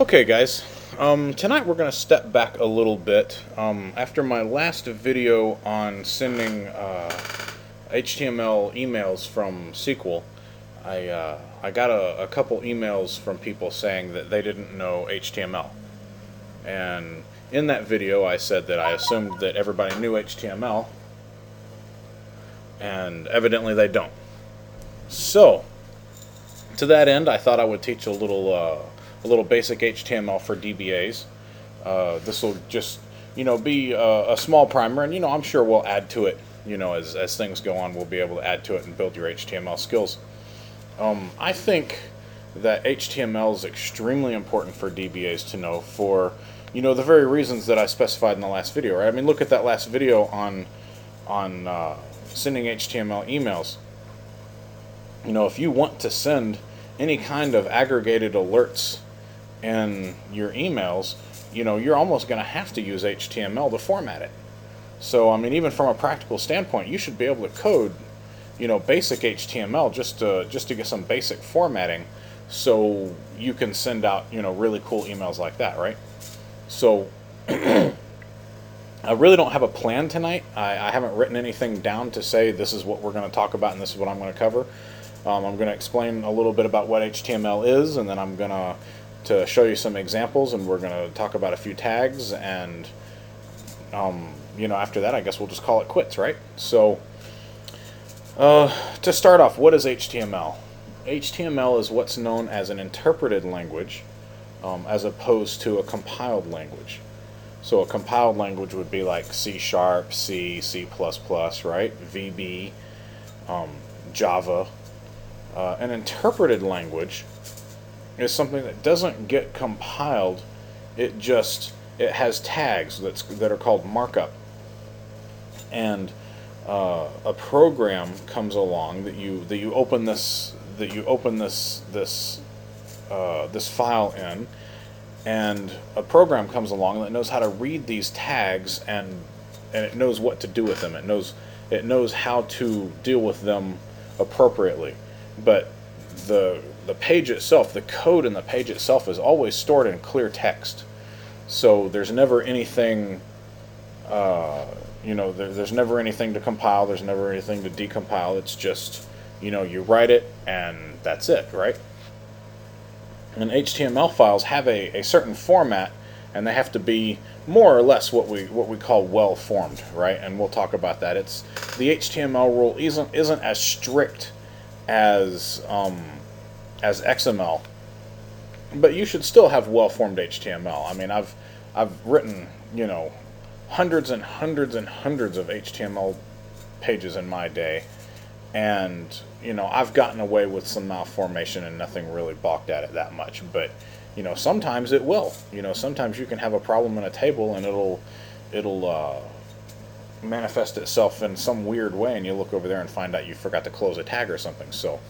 Okay, guys. Um, tonight we're going to step back a little bit. Um, after my last video on sending uh, HTML emails from SQL, I, uh, I got a, a couple emails from people saying that they didn't know HTML. And in that video, I said that I assumed that everybody knew HTML, and evidently they don't. So, to that end, I thought I would teach a little uh, a little basic HTML for DBAs. Uh, this will just you know be a, a, small primer, and you know I'm sure we'll add to it. You know as as things go on, we'll be able to add to it and build your HTML skills. Um, I think that HTML is extremely important for DBAs to know for you know the very reasons that I specified in the last video. Right? I mean, look at that last video on on uh, sending HTML emails. You know, if you want to send any kind of aggregated alerts in your emails, you know, you're almost going to have to use HTML to format it. So, I mean, even from a practical standpoint, you should be able to code, you know, basic HTML just to just to get some basic formatting, so you can send out, you know, really cool emails like that, right? So, I really don't have a plan tonight. I, I, haven't written anything down to say this is what we're going to talk about and this is what I'm going to cover. Um, I'm going to explain a little bit about what HTML is, and then I'm going to to show you some examples, and we're going to talk about a few tags, and um, you know, after that, I guess we'll just call it quits, right? So, uh, to start off, what is HTML? HTML is what's known as an interpreted language, um, as opposed to a compiled language. So a compiled language would be like C Sharp, C, C++, right? VB, um, Java, uh, an interpreted language is something that doesn't get compiled. It just it has tags that's that are called markup, and uh, a program comes along that you that you open this that you open this this uh, this file in, and a program comes along that knows how to read these tags and and it knows what to do with them. It knows it knows how to deal with them appropriately but the the page itself, the code in the page itself is always stored in clear text. So there's never anything, uh, you know, there, there's never anything to compile. There's never anything to decompile. It's just, you know, you write it and that's it, right? And HTML files have a, a certain format, and they have to be more or less what we what we call well formed, right? And we'll talk about that. It's the HTML rule isn't isn't as strict as um, as XML, but you should still have well-formed HTML. I mean, I've I've written you know hundreds and hundreds and hundreds of HTML pages in my day, and you know I've gotten away with some malformation and nothing really balked at it that much. But you know sometimes it will. You know sometimes you can have a problem in a table and it'll it'll uh, manifest itself in some weird way and you look over there and find out you forgot to close a tag or something so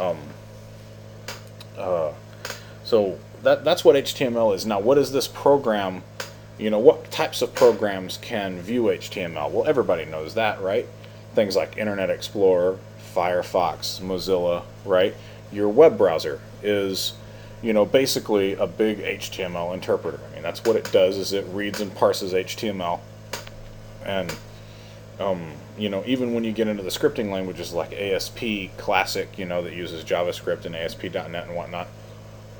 um, uh, so that that's what HTML is. Now what is this program? You know what types of programs can view HTML well everybody knows that right? Things like Internet Explorer Firefox Mozilla right? Your web browser is you know basically a big HTML interpreter. I mean that's what it does is it reads and parses HTML and um, you know even when you get into the scripting languages like ASP Classic, you know that uses JavaScript and ASP.NET and whatnot,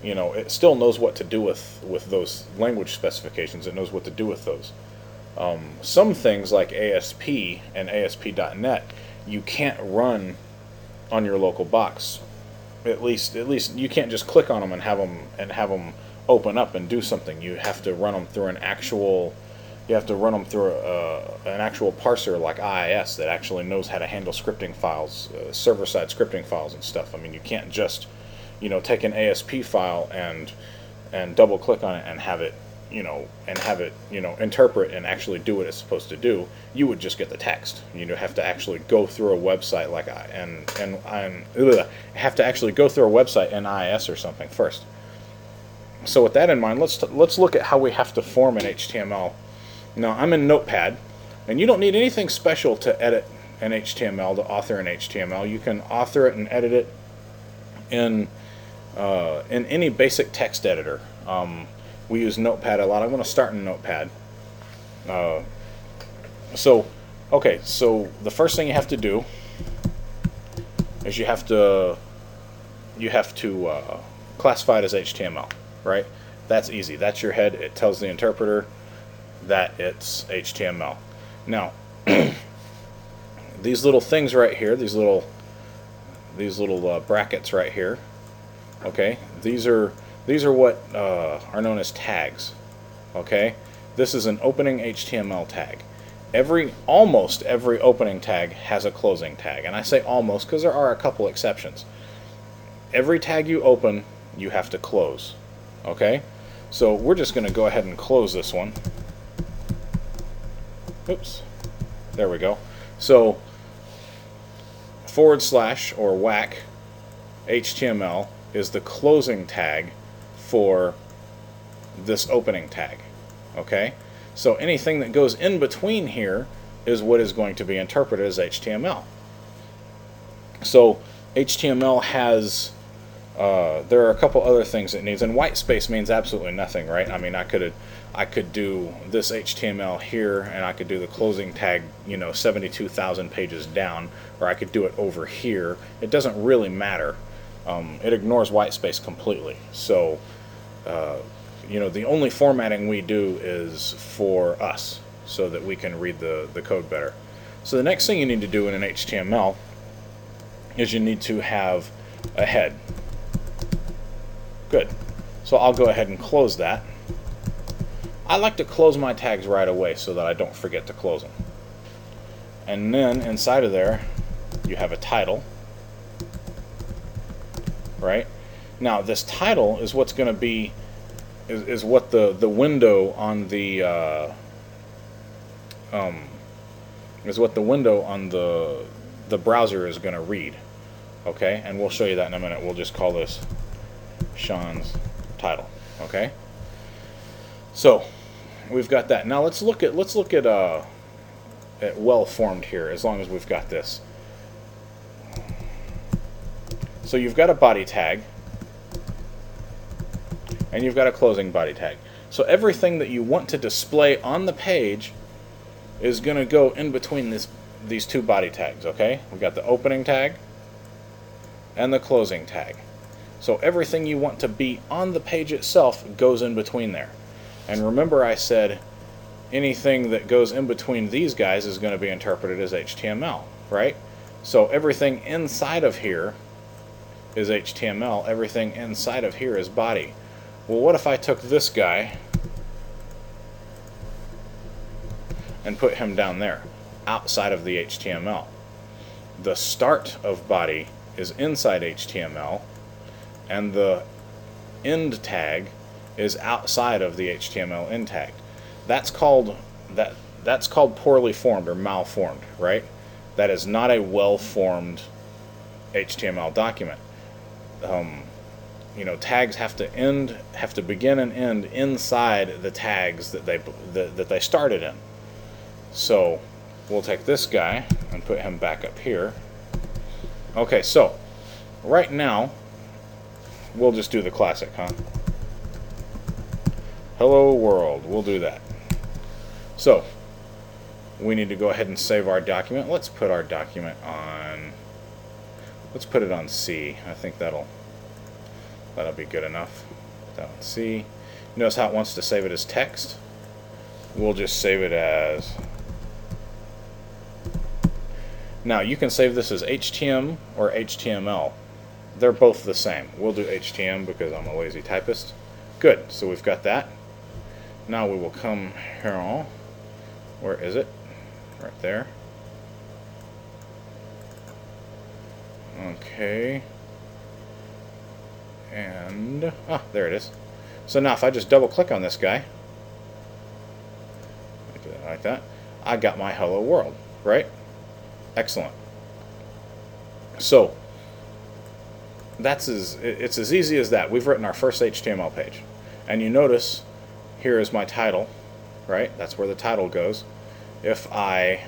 you know it still knows what to do with with those language specifications. It knows what to do with those. Um, some things like ASP and ASP.NET you can't run on your local box. At least at least you can't just click on them and have them and have them open up and do something. You have to run them through an actual you have to run them through a, an actual parser like IIS that actually knows how to handle scripting files, uh, server-side scripting files and stuff. I mean, you can't just, you know, take an ASP file and and double-click on it and have it, you know, and have it, you know, interpret and actually do what it's supposed to do. You would just get the text. You know, have to actually go through a website like I and and ugh, have to actually go through a website in IIS or something first. So with that in mind, let's let's look at how we have to form an HTML now I'm in Notepad, and you don't need anything special to edit an HTML, to author an HTML. You can author it and edit it in uh, in any basic text editor. Um, we use Notepad a lot. I'm going to start in Notepad. Uh, so, okay, so the first thing you have to do is you have to you have to uh, classify it as HTML, right? That's easy. That's your head. It tells the interpreter that it's HTML. Now, these little things right here, these little these little uh, brackets right here, okay, these are these are what uh, are known as tags. Okay, this is an opening HTML tag. Every almost every opening tag has a closing tag, and I say almost because there are a couple exceptions. Every tag you open, you have to close. Okay, so we're just going to go ahead and close this one. Oops, there we go. So forward slash or whack HTML is the closing tag for this opening tag. Okay? So anything that goes in between here is what is going to be interpreted as HTML. So HTML has uh, there are a couple other things it needs, and white space means absolutely nothing, right? I mean, I could I could do this HTML here, and I could do the closing tag, you know, 72,000 pages down, or I could do it over here. It doesn't really matter. Um, it ignores white space completely. So uh, you know, the only formatting we do is for us so that we can read the, the code better. So the next thing you need to do in an HTML is you need to have a head. Good. So I'll go ahead and close that. I like to close my tags right away so that I don't forget to close them. And then inside of there, you have a title. Right? Now, this title is what's going to be is, is what the the window on the uh, um, is what the window on the the browser is going to read. Okay, and we'll show you that in a minute. We'll just call this Sean's title. Okay. So we've got that. Now let's look at let's look at uh at well formed here. As long as we've got this. So you've got a body tag and you've got a closing body tag. So everything that you want to display on the page is going to go in between this, these two body tags, okay? We've got the opening tag and the closing tag. So everything you want to be on the page itself goes in between there. And remember I said anything that goes in between these guys is going to be interpreted as HTML, right? So everything inside of here is HTML, everything inside of here is body. Well, what if I took this guy and put him down there, outside of the HTML? The start of body is inside HTML, and the end tag is outside of the HTML end tag. That's called that that's called poorly formed or malformed, right? That is not a well-formed HTML document. Um, you know tags have to end have to begin and end inside the tags that they that, that they started in so we'll take this guy and put him back up here okay so right now we'll just do the classic huh hello world we'll do that so we need to go ahead and save our document let's put our document on let's put it on C I think that'll That'll be good enough. Down C. Notice how it wants to save it as text. We'll just save it as... Now, you can save this as HTML or HTML. They're both the same. We'll do HTM because I'm a lazy typist. Good, so we've got that. Now we will come here. On, where is it? Right there. Okay and ah, there it is. So now if I just double click on this guy, like that, I got my hello world, right? Excellent. So that's as it's as easy as that. We've written our first HTML page. And you notice here is my title, right? That's where the title goes. If I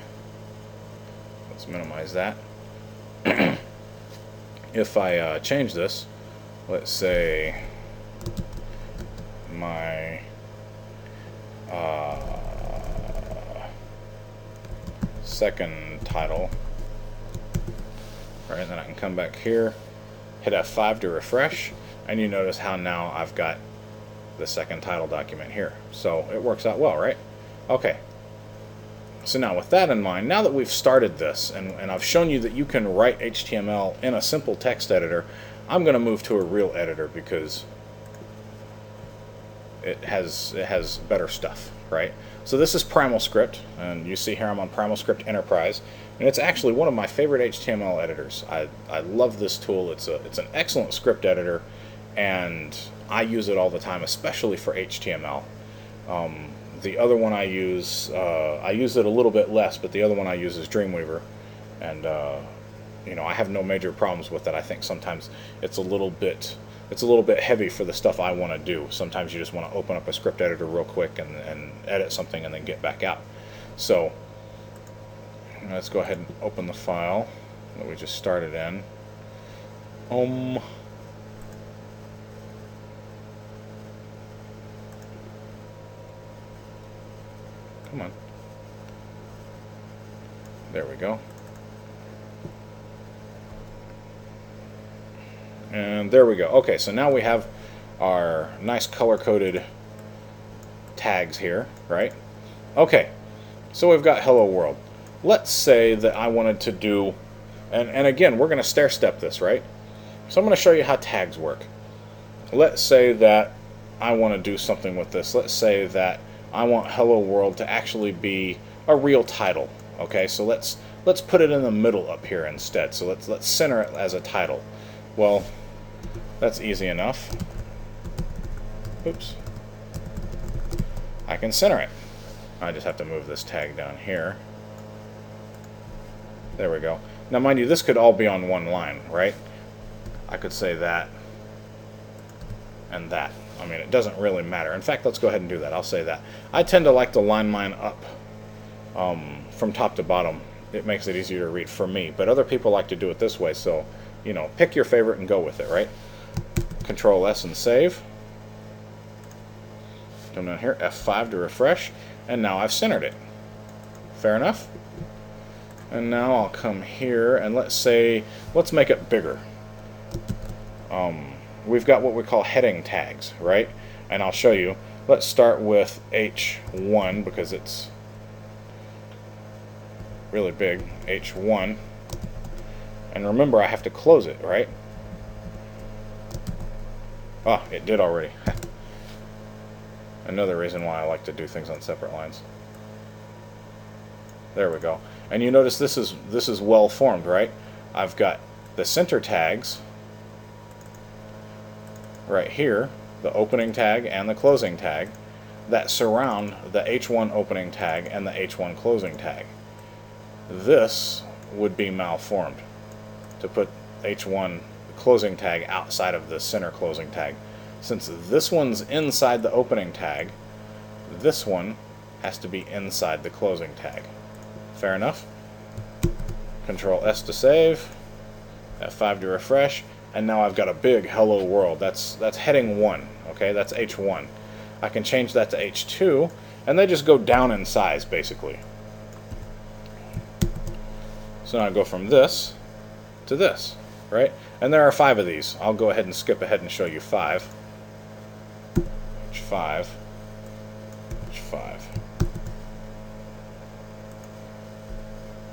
let's minimize that. if I uh, change this, let's say my uh, second title. Right, then I can come back here, hit F5 to refresh, and you notice how now I've got the second title document here. So it works out well, right? Okay. So now with that in mind, now that we've started this and, and I've shown you that you can write HTML in a simple text editor, I'm going to move to a real editor because it has it has better stuff, right? So this is PrimalScript, and you see here I'm on PrimalScript Enterprise, and it's actually one of my favorite HTML editors. I, I love this tool. It's a it's an excellent script editor, and I use it all the time, especially for HTML. Um, the other one I use, uh, I use it a little bit less, but the other one I use is Dreamweaver, and uh, you know I have no major problems with it. I think sometimes it's a little bit it's a little bit heavy for the stuff I want to do. Sometimes you just want to open up a script editor real quick and, and edit something and then get back out. So let's go ahead and open the file that we just started in. Um, come on. There we go. And there we go. Okay, so now we have our nice color-coded tags here, right? Okay, so we've got hello world. Let's say that I wanted to do, and, and again, we're going to stair-step this, right? So I'm going to show you how tags work. Let's say that I want to do something with this. Let's say that I want hello world to actually be a real title. Okay, so let's let's put it in the middle up here instead. So let's let's center it as a title. Well, that's easy enough. Oops. I can center it. I just have to move this tag down here. There we go. Now, mind you, this could all be on one line, right? I could say that and that. I mean, it doesn't really matter. In fact, let's go ahead and do that. I'll say that. I tend to like to line mine up um, from top to bottom. It makes it easier to read for me, but other people like to do it this way, so, you know, pick your favorite and go with it, right? Control S and save. Come down here, F5 to refresh, and now I've centered it. Fair enough? And now I'll come here and let's say, let's make it bigger. Um, we've got what we call heading tags, right? And I'll show you. Let's start with H1 because it's really big, H1. And remember, I have to close it, right? Ah, it did already. Another reason why I like to do things on separate lines. There we go. And you notice this is this is well formed, right? I've got the center tags right here, the opening tag and the closing tag, that surround the H1 opening tag and the H1 closing tag. This would be malformed to put H1 closing tag outside of the center closing tag. Since this one's inside the opening tag, this one has to be inside the closing tag. Fair enough? Control S to save, F5 to refresh, and now I've got a big hello world. That's that's heading 1, okay? That's H1. I can change that to H2, and they just go down in size, basically. So now I go from this to this, right? And there are five of these. I'll go ahead and skip ahead and show you five. H5. H5.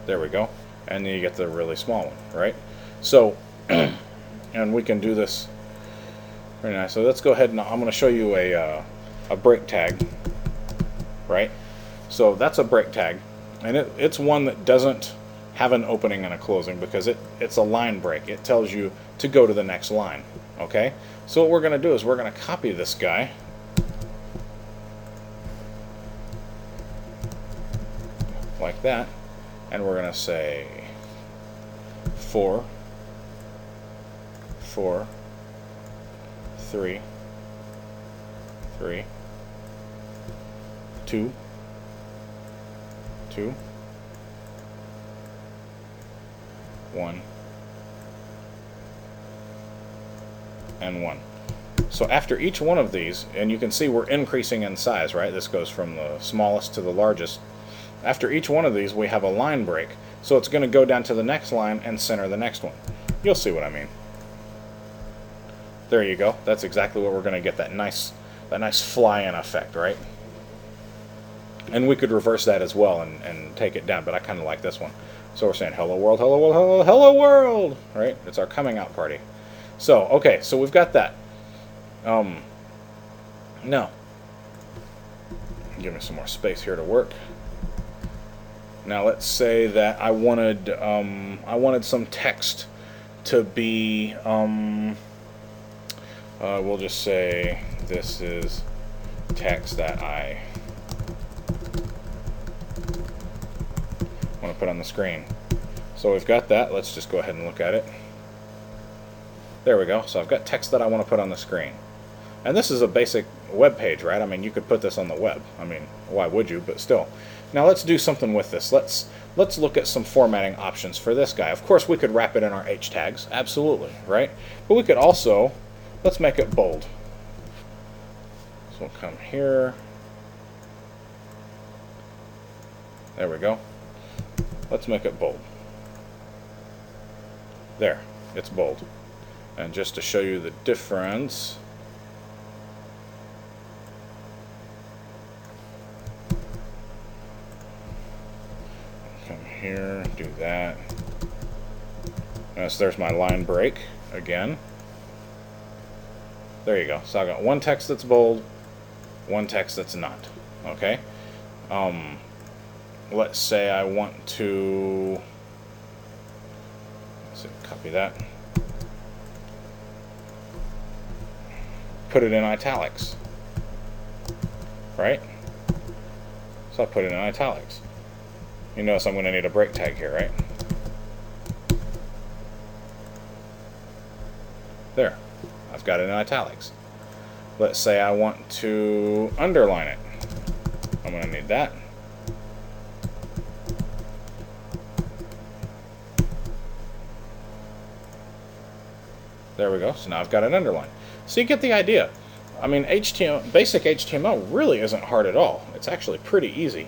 There we go. And then you get the really small one, right? So, and we can do this very nice. So let's go ahead and I'm going to show you a, uh, a break tag, right? So that's a break tag. And it, it's one that doesn't have an opening and a closing because it, it's a line break. It tells you to go to the next line. Okay? So what we're going to do is we're going to copy this guy. Like that. And we're going to say 4, 4, 3, 3, 2, 2, one, and 1. So after each one of these, and you can see we're increasing in size, right? This goes from the smallest to the largest. After each one of these, we have a line break. So it's going to go down to the next line and center the next one. You'll see what I mean. There you go. That's exactly what we're going to get, that nice, that nice fly-in effect, right? And we could reverse that as well and, and take it down, but I kind of like this one. So we're saying, hello world, hello world, hello, hello world, right? It's our coming out party. So, okay, so we've got that. Um, now, give me some more space here to work. Now let's say that I wanted um, I wanted some text to be um, uh, we'll just say this is text that I put on the screen. So we've got that. Let's just go ahead and look at it. There we go. So I've got text that I want to put on the screen. And this is a basic web page, right? I mean, you could put this on the web. I mean, why would you? But still. Now let's do something with this. Let's let's look at some formatting options for this guy. Of course, we could wrap it in our H tags, absolutely, right? But we could also, let's make it bold. So we'll come here. There we go. Let's make it bold. There, it's bold. And just to show you the difference, come here, do that. so there's my line break again. There you go. So I got one text that's bold, one text that's not. Okay. Um, let's say I want to copy that. Put it in italics. Right? So I put it in italics. You notice I'm going to need a break tag here, right? There. I've got it in italics. Let's say I want to underline it. I'm going to need that. There we go. So now I've got an underline. So you get the idea. I mean, HTML, basic HTML really isn't hard at all. It's actually pretty easy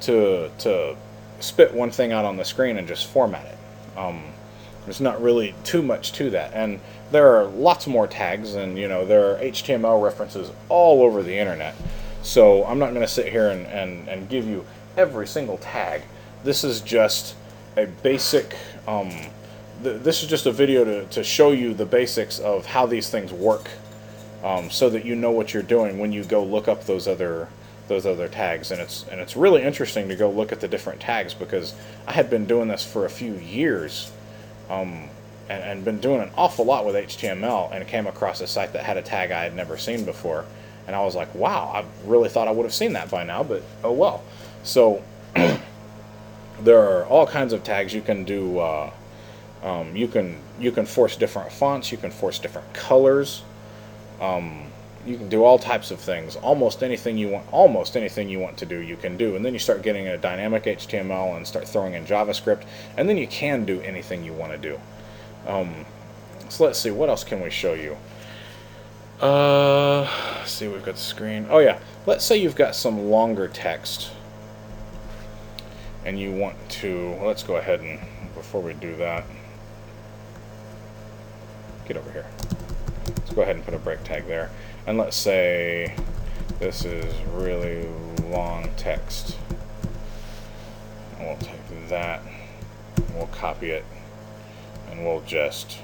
to to spit one thing out on the screen and just format it. Um, there's not really too much to that. And there are lots more tags, and you know there are HTML references all over the internet. So I'm not going to sit here and, and, and give you every single tag. This is just a basic. Um, th this is just a video to, to show you the basics of how these things work, um, so that you know what you're doing when you go look up those other those other tags. And it's and it's really interesting to go look at the different tags because I had been doing this for a few years um, and, and been doing an awful lot with HTML and came across a site that had a tag I had never seen before. And I was like wow I really thought I would have seen that by now but oh well. So there are all kinds of tags you can do uh, um, you can you can force different fonts you can force different colors um, you can do all types of things. Almost anything you want, almost anything you want to do, you can do. And then you start getting a dynamic HTML and start throwing in JavaScript, and then you can do anything you want to do. Um, so let's see, what else can we show you? Uh, see, we've got the screen. Oh yeah, let's say you've got some longer text, and you want to. Let's go ahead and before we do that, get over here. Let's go ahead and put a break tag there. And let's say this is really long text. We'll take that, we'll copy it, and we'll just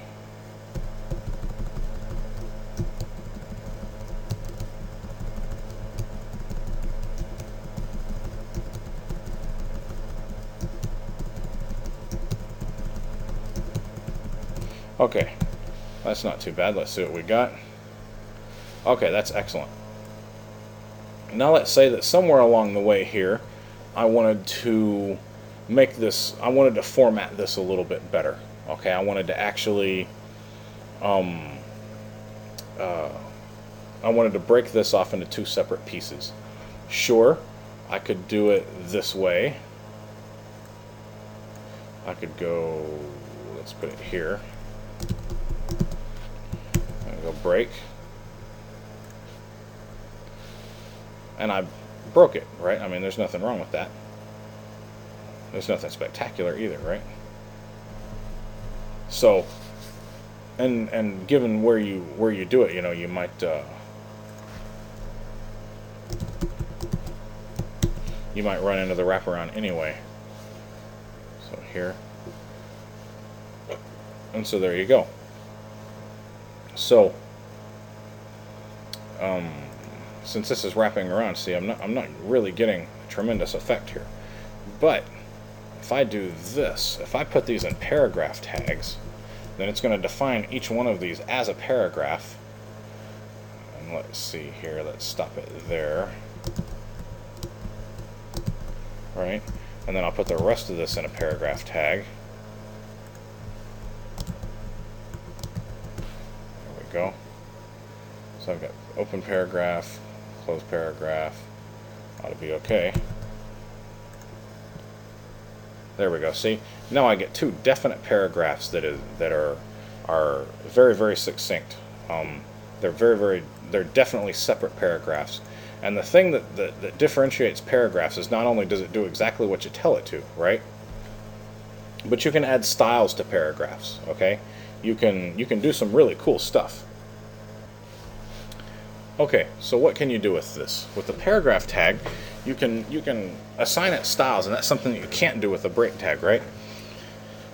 Okay, that's not too bad. Let's see what we got. Okay, that's excellent. Now let's say that somewhere along the way here, I wanted to make this, I wanted to format this a little bit better. Okay, I wanted to actually, um, uh, I wanted to break this off into two separate pieces. Sure, I could do it this way. I could go, let's put it here. Break. And I broke it, right? I mean, there's nothing wrong with that. There's nothing spectacular either, right? So, and and given where you where you do it, you know, you might uh, you might run into the wraparound anyway. So here, and so there you go. So, um, since this is wrapping around, see, I'm not I'm not really getting a tremendous effect here, but if I do this, if I put these in paragraph tags, then it's going to define each one of these as a paragraph. And let's see here, let's stop it there. Right? And then I'll put the rest of this in a paragraph tag. There we go. So I've got open paragraph, close paragraph. Ought to be okay. There we go. See, now I get two definite paragraphs that is that are are very very succinct. Um, they're very very they're definitely separate paragraphs. And the thing that, that, that differentiates paragraphs is not only does it do exactly what you tell it to, right? But you can add styles to paragraphs. Okay, you can you can do some really cool stuff. Okay, so what can you do with this? With the paragraph tag, you can you can assign it styles, and that's something that you can't do with a break tag, right?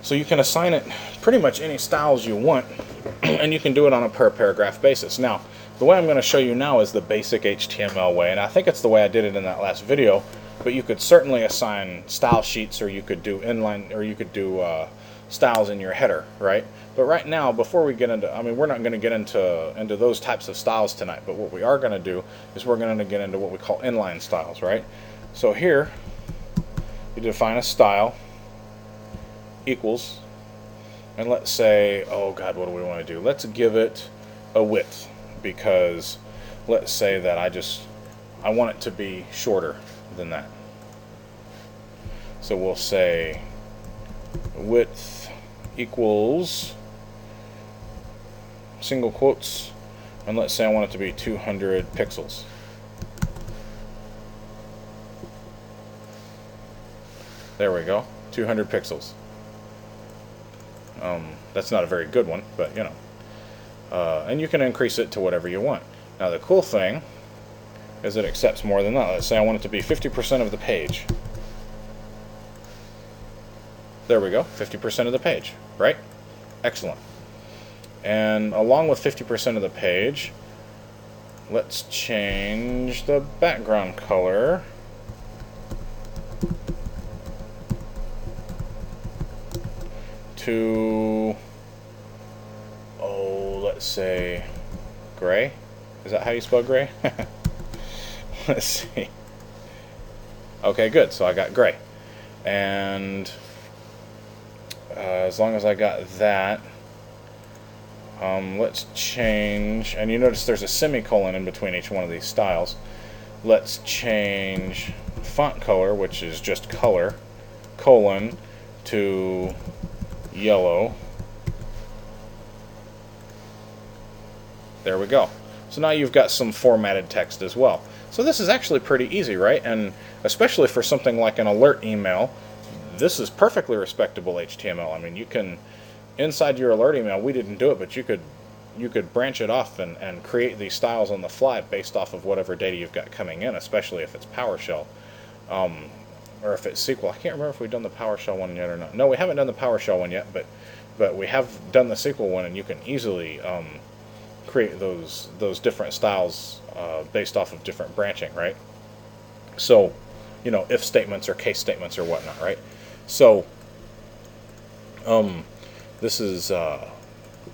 So you can assign it pretty much any styles you want, and you can do it on a per paragraph basis. Now, the way I'm going to show you now is the basic HTML way, and I think it's the way I did it in that last video, but you could certainly assign style sheets, or you could do inline, or you could do uh, styles in your header, right? But right now, before we get into, I mean, we're not going to get into into those types of styles tonight. But what we are going to do is we're going to get into what we call inline styles, right? So here, you define a style equals, and let's say, oh God, what do we want to do? Let's give it a width because let's say that I just I want it to be shorter than that. So we'll say width equals single quotes and let's say I want it to be 200 pixels. There we go, 200 pixels. Um, that's not a very good one, but you know. Uh, and you can increase it to whatever you want. Now the cool thing is it accepts more than that. Let's say I want it to be 50% of the page. There we go, 50% of the page, right? Excellent. And along with 50% of the page, let's change the background color. To, oh, let's say gray. Is that how you spell gray? let's see. Okay, good. So I got gray. And as long as I got that, um, let's change, and you notice there's a semicolon in between each one of these styles. Let's change font color, which is just color, colon, to yellow. There we go. So now you've got some formatted text as well. So this is actually pretty easy, right? And especially for something like an alert email, this is perfectly respectable HTML. I mean, you can inside your alert email, we didn't do it, but you could you could branch it off and, and create these styles on the fly based off of whatever data you've got coming in, especially if it's PowerShell. Um, or if it's SQL. I can't remember if we've done the PowerShell one yet or not. No, we haven't done the PowerShell one yet, but but we have done the SQL one, and you can easily um, create those those different styles uh, based off of different branching, right? So, you know, if statements or case statements or whatnot, right? So, um, this is uh,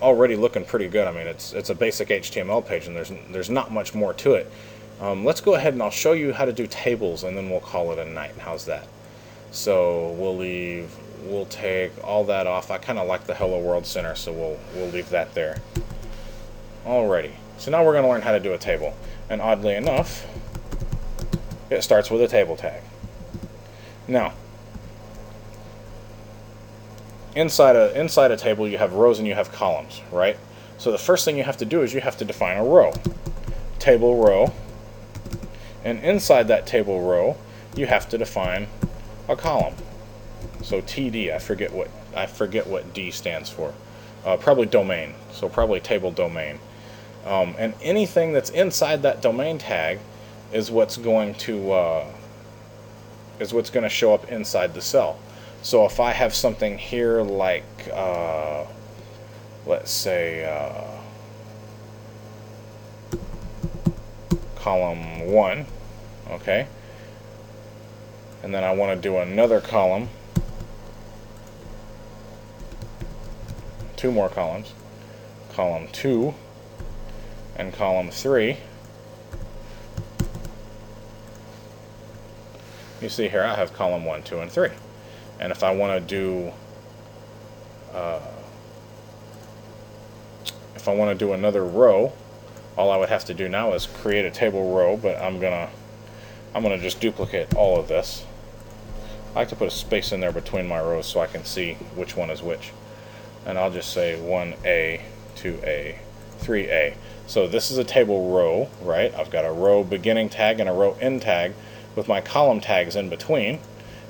already looking pretty good. I mean, it's it's a basic HTML page, and there's there's not much more to it. Um, let's go ahead and I'll show you how to do tables, and then we'll call it a night. How's that? So we'll leave. We'll take all that off. I kind of like the Hello World Center, so we'll we'll leave that there. Alrighty. So now we're going to learn how to do a table, and oddly enough, it starts with a table tag. Now, inside a inside a table you have rows and you have columns, right? So the first thing you have to do is you have to define a row. Table row. And inside that table row, you have to define a column. So TD, I forget what I forget what D stands for. Uh, probably domain. So probably table domain. Um, and anything that's inside that domain tag is what's going to uh, is what's going to show up inside the cell. So if I have something here like uh, let's say uh, column 1 okay? And then I want to do another column. Two more columns. Column 2 and column 3 you see here I have column 1, 2, and 3 and if I want to do uh, if I want to do another row all I would have to do now is create a table row but I'm gonna I'm gonna just duplicate all of this. I like to put a space in there between my rows so I can see which one is which. And I'll just say 1A 2A 3A so this is a table row right? I've got a row beginning tag and a row end tag with my column tags in between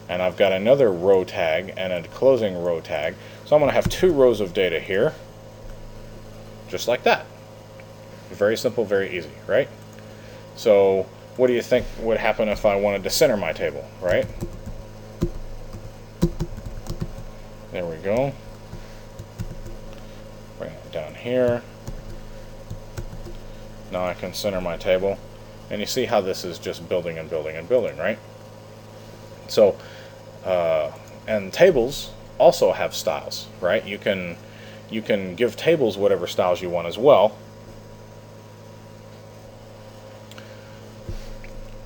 and I've got another row tag and a closing row tag. So I'm going to have two rows of data here just like that. Very simple very easy right? So what do you think would happen if I wanted to center my table right? There we go. Bring it down here. Now I can center my table. And you see how this is just building and building and building, right? So, uh, and tables also have styles, right? You can you can give tables whatever styles you want as well.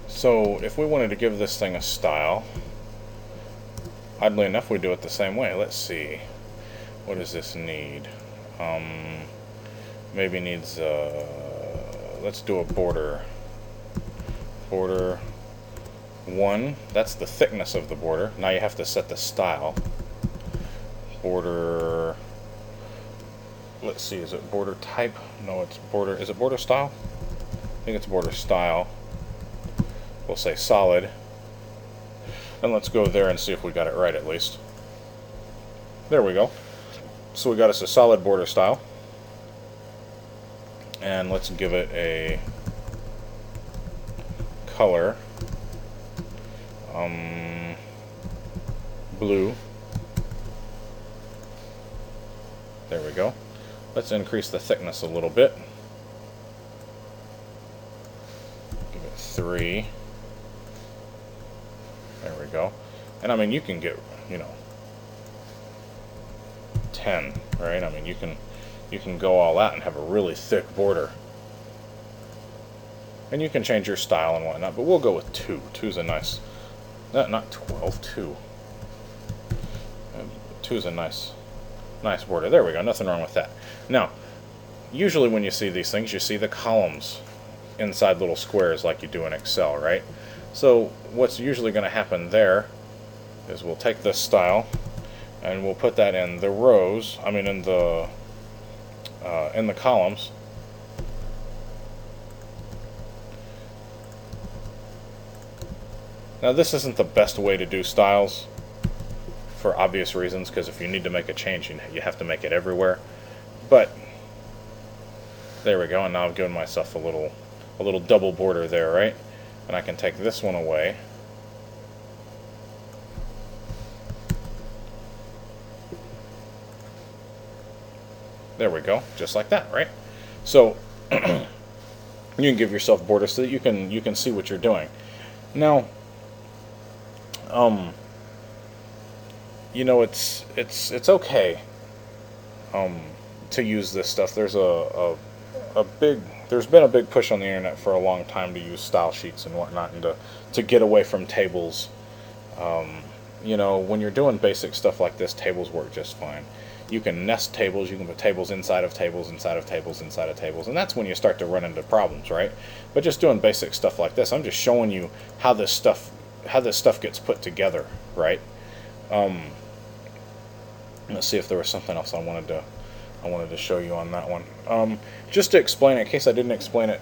So if we wanted to give this thing a style, oddly enough, we do it the same way. Let's see. What does this need? Um, maybe needs, uh, let's do a border border 1, that's the thickness of the border. Now you have to set the style. Border, let's see, is it border type? No, it's border, is it border style? I think it's border style. We'll say solid. And let's go there and see if we got it right at least. There we go. So we got us a solid border style. And let's give it a color um, blue. There we go. Let's increase the thickness a little bit. Give it three. There we go. And I mean you can get you know 10 right? I mean you can you can go all out and have a really thick border. And you can change your style and whatnot, but we'll go with 2. 2 is a nice... Not, not 12, 2. 2 is a nice, nice border. There we go, nothing wrong with that. Now, usually when you see these things, you see the columns inside little squares like you do in Excel, right? So what's usually going to happen there is we'll take this style and we'll put that in the rows, I mean in the uh, in the columns Now this isn't the best way to do styles for obvious reasons because if you need to make a change you have to make it everywhere. But there we go and now I've given myself a little a little double border there right? And I can take this one away. There we go just like that right? So you can give yourself borders so that you can you can see what you're doing. Now um, you know, it's it's it's okay. Um, to use this stuff. There's a, a a big there's been a big push on the internet for a long time to use style sheets and whatnot and to to get away from tables. Um, you know, when you're doing basic stuff like this, tables work just fine. You can nest tables, you can put tables inside of tables, inside of tables, inside of tables, and that's when you start to run into problems, right? But just doing basic stuff like this, I'm just showing you how this stuff how this stuff gets put together, right? Um, let's see if there was something else I wanted to I wanted to show you on that one. Um, just to explain it, in case I didn't explain it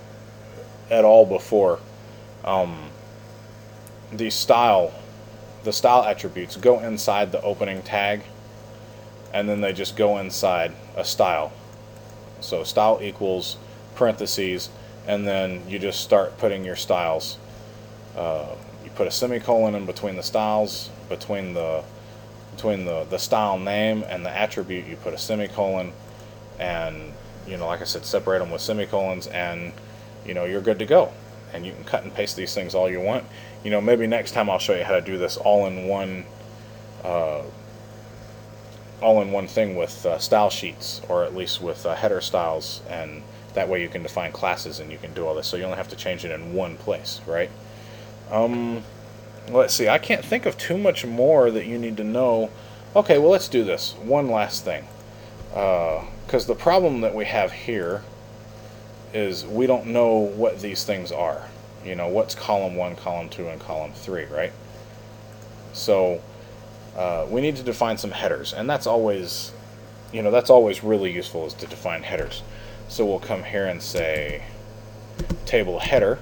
at all before, um, the style, the style attributes go inside the opening tag, and then they just go inside a style. So style equals parentheses, and then you just start putting your styles. Uh, put a semicolon in between the styles, between the between the, the style name and the attribute, you put a semicolon, and you know, like I said, separate them with semicolons, and you know, you're good to go. And you can cut and paste these things all you want. You know, maybe next time I'll show you how to do this all in one, uh, all in one thing with uh, style sheets, or at least with uh, header styles, and that way you can define classes and you can do all this. So you only have to change it in one place, right? Um, let's see. I can't think of too much more that you need to know. Okay, well let's do this. One last thing, because uh, the problem that we have here is we don't know what these things are. You know, what's column 1, column 2, and column 3, right? So uh, we need to define some headers, and that's always, you know, that's always really useful is to define headers. So we'll come here and say table header,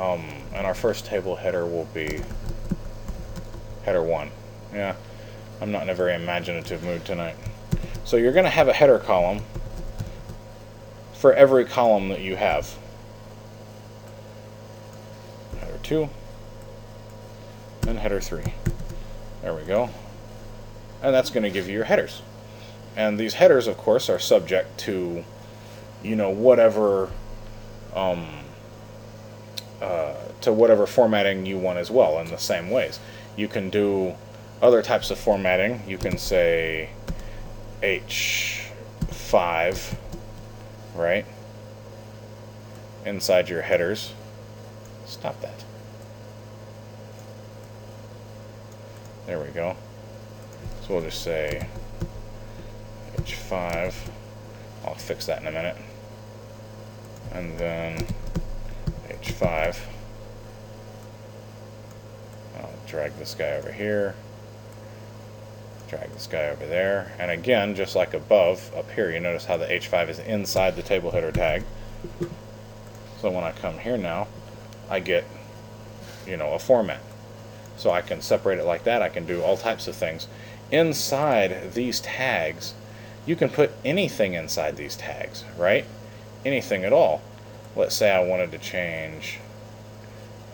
um, and our first table header will be header 1. Yeah, I'm not in a very imaginative mood tonight. So you're going to have a header column for every column that you have. Header 2 and header 3. There we go. And that's going to give you your headers. And these headers, of course, are subject to, you know, whatever, um, uh, to whatever formatting you want as well in the same ways. You can do other types of formatting. You can say H5 right? Inside your headers. Stop that. There we go. So we'll just say H5. I'll fix that in a minute. And then H5. I'll drag this guy over here. Drag this guy over there. And again, just like above, up here, you notice how the H5 is inside the table header tag. So when I come here now, I get, you know, a format. So I can separate it like that. I can do all types of things. Inside these tags, you can put anything inside these tags, right? Anything at all. Let's say I wanted to change,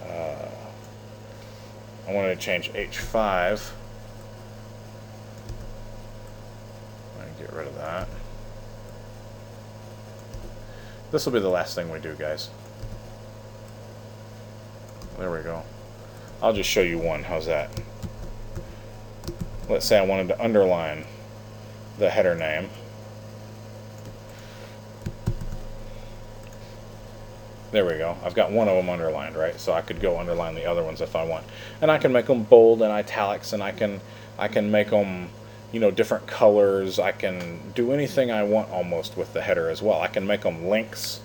uh, I wanted to change H5 get rid of that. This will be the last thing we do, guys. There we go. I'll just show you one. How's that? Let's say I wanted to underline the header name. There we go. I've got one of them underlined, right? So I could go underline the other ones if I want. And I can make them bold and italics and I can I can make them you know different colors. I can do anything I want almost with the header as well. I can make them links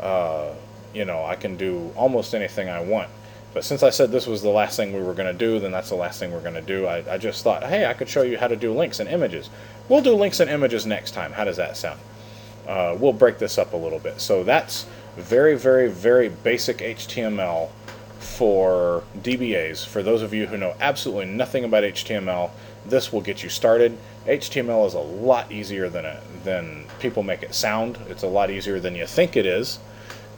uh, you know I can do almost anything I want. But since I said this was the last thing we were going to do then that's the last thing we're going to do. I, I just thought hey I could show you how to do links and images. We'll do links and images next time. How does that sound? Uh, we'll break this up a little bit. So that's very very very basic HTML for DBAs for those of you who know absolutely nothing about HTML this will get you started. HTML is a lot easier than it, than people make it sound. It's a lot easier than you think it is,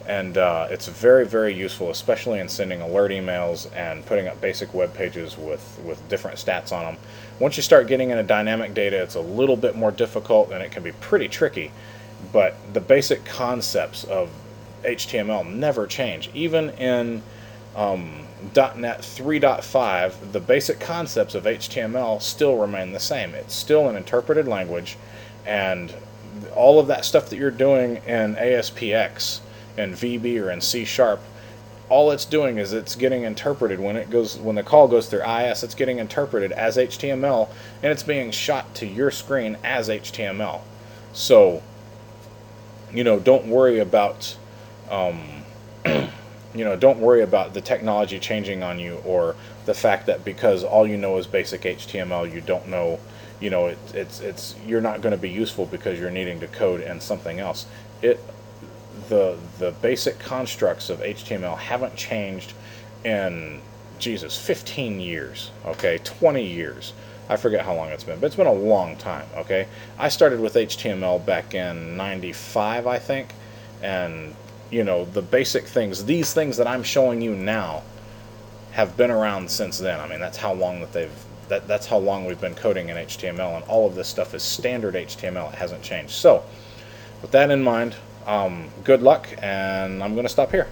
and uh, it's very very useful, especially in sending alert emails and putting up basic web pages with with different stats on them. Once you start getting into dynamic data, it's a little bit more difficult and it can be pretty tricky. But the basic concepts of HTML never change, even in um, .NET 3.5, the basic concepts of HTML still remain the same. It's still an interpreted language, and all of that stuff that you're doing in ASPX and VB or in C Sharp, all it's doing is it's getting interpreted when it goes when the call goes through IIS. It's getting interpreted as HTML, and it's being shot to your screen as HTML. So, you know, don't worry about. Um, you know, don't worry about the technology changing on you or the fact that because all you know is basic HTML, you don't know, you know, it, it's it's you're not going to be useful because you're needing to code in something else. It the the basic constructs of HTML haven't changed in Jesus 15 years, okay, 20 years. I forget how long it's been, but it's been a long time, okay? I started with HTML back in 95, I think, and you know, the basic things, these things that I'm showing you now have been around since then. I mean, that's how long that they've that, that's how long we've been coding in HTML, and all of this stuff is standard HTML. It hasn't changed. So, with that in mind, um, good luck, and I'm going to stop here.